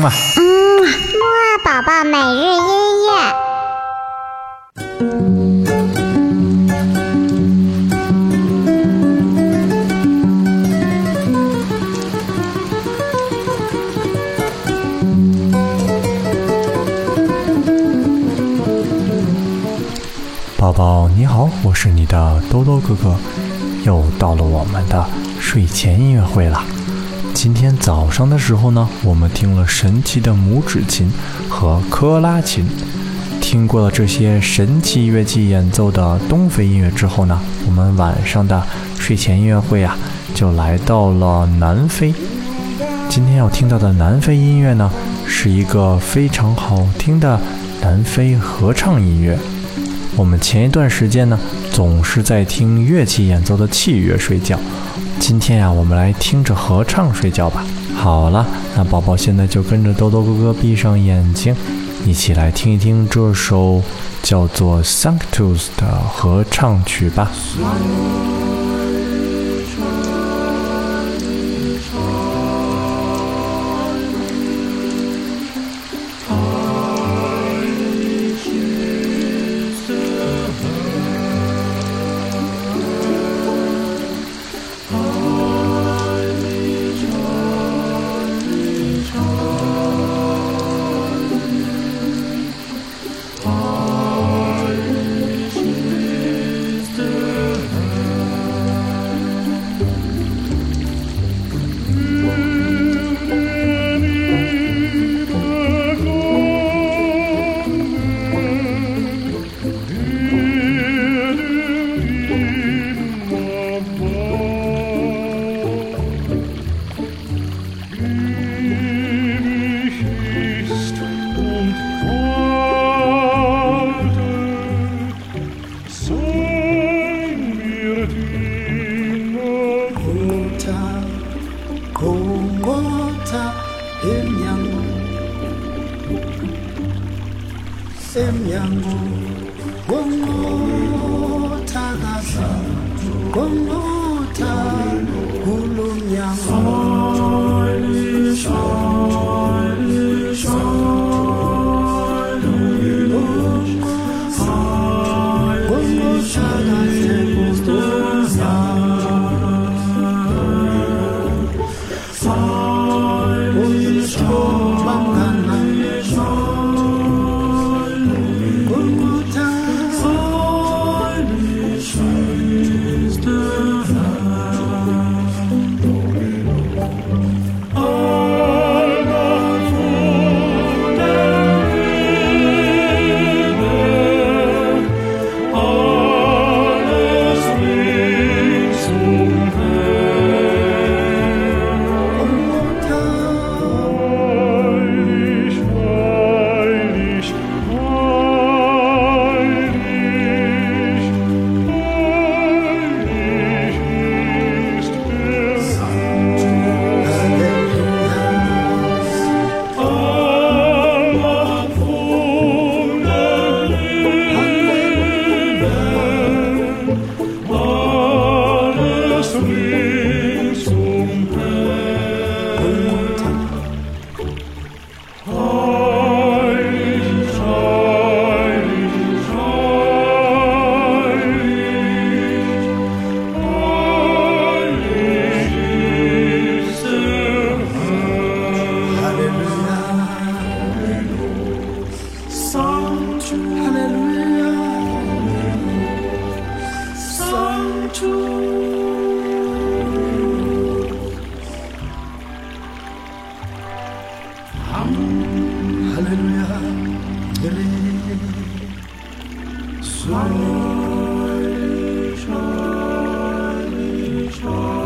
嗯啊，嗯，木二宝宝每日音乐。宝宝你好，我是你的兜兜哥哥，又到了我们的睡前音乐会了。今天早上的时候呢，我们听了神奇的拇指琴和科拉琴。听过了这些神奇乐器演奏的东非音乐之后呢，我们晚上的睡前音乐会啊，就来到了南非。今天要听到的南非音乐呢，是一个非常好听的南非合唱音乐。我们前一段时间呢，总是在听乐器演奏的器乐睡觉。今天呀，我们来听着合唱睡觉吧。好了，那宝宝现在就跟着多多哥哥闭上眼睛，一起来听一听这首叫做《Sanctus》的合唱曲吧。我一唱一唱。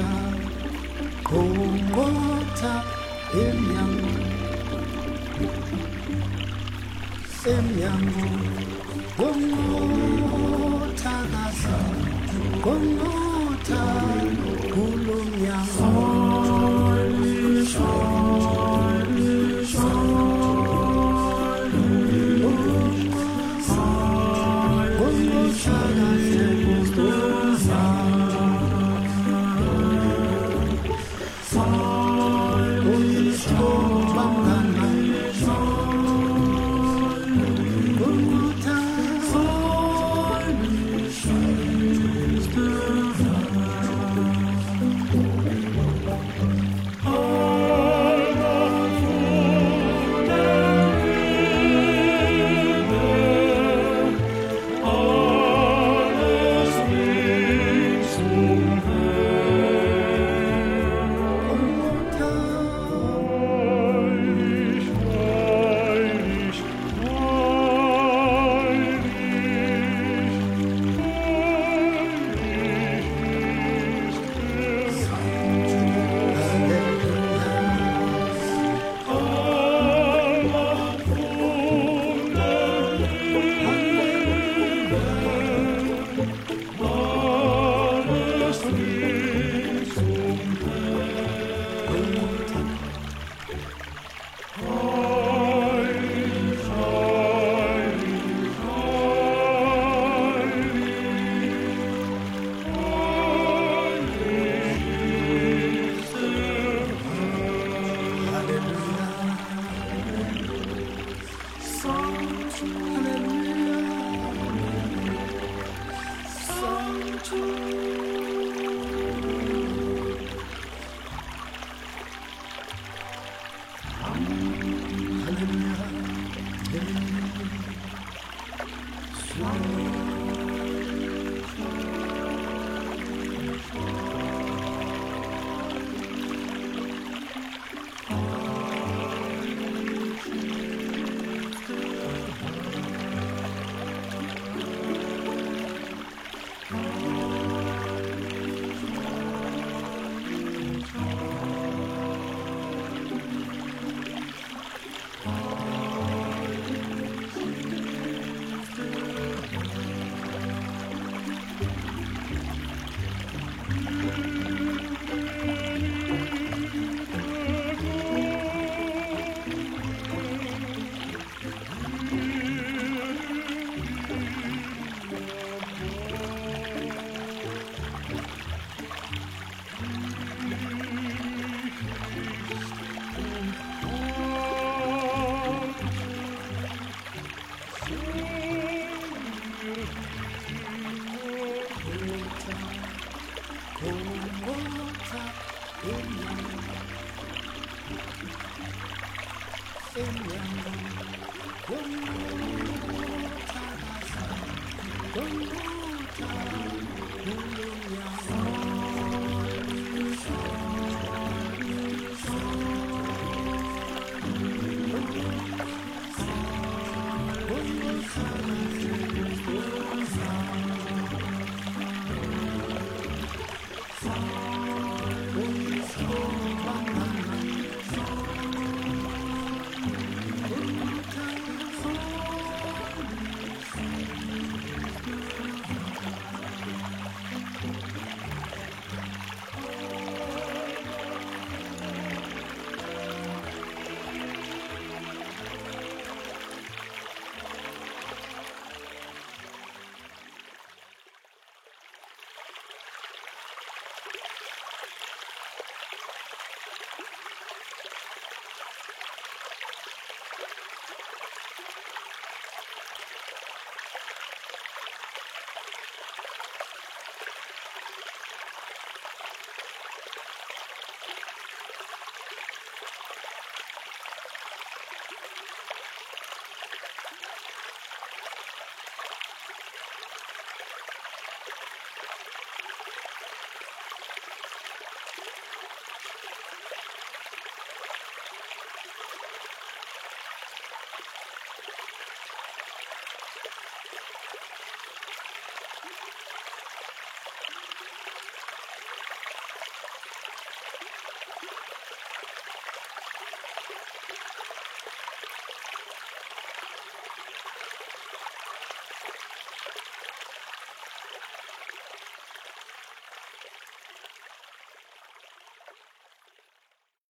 공고탑 공고탑 일명고 쌤양고 공고탑 가서 공고. much. 飞鸟，灯火在燃烧，灯火在闪耀，闪烁，闪烁，灯火在燃烧。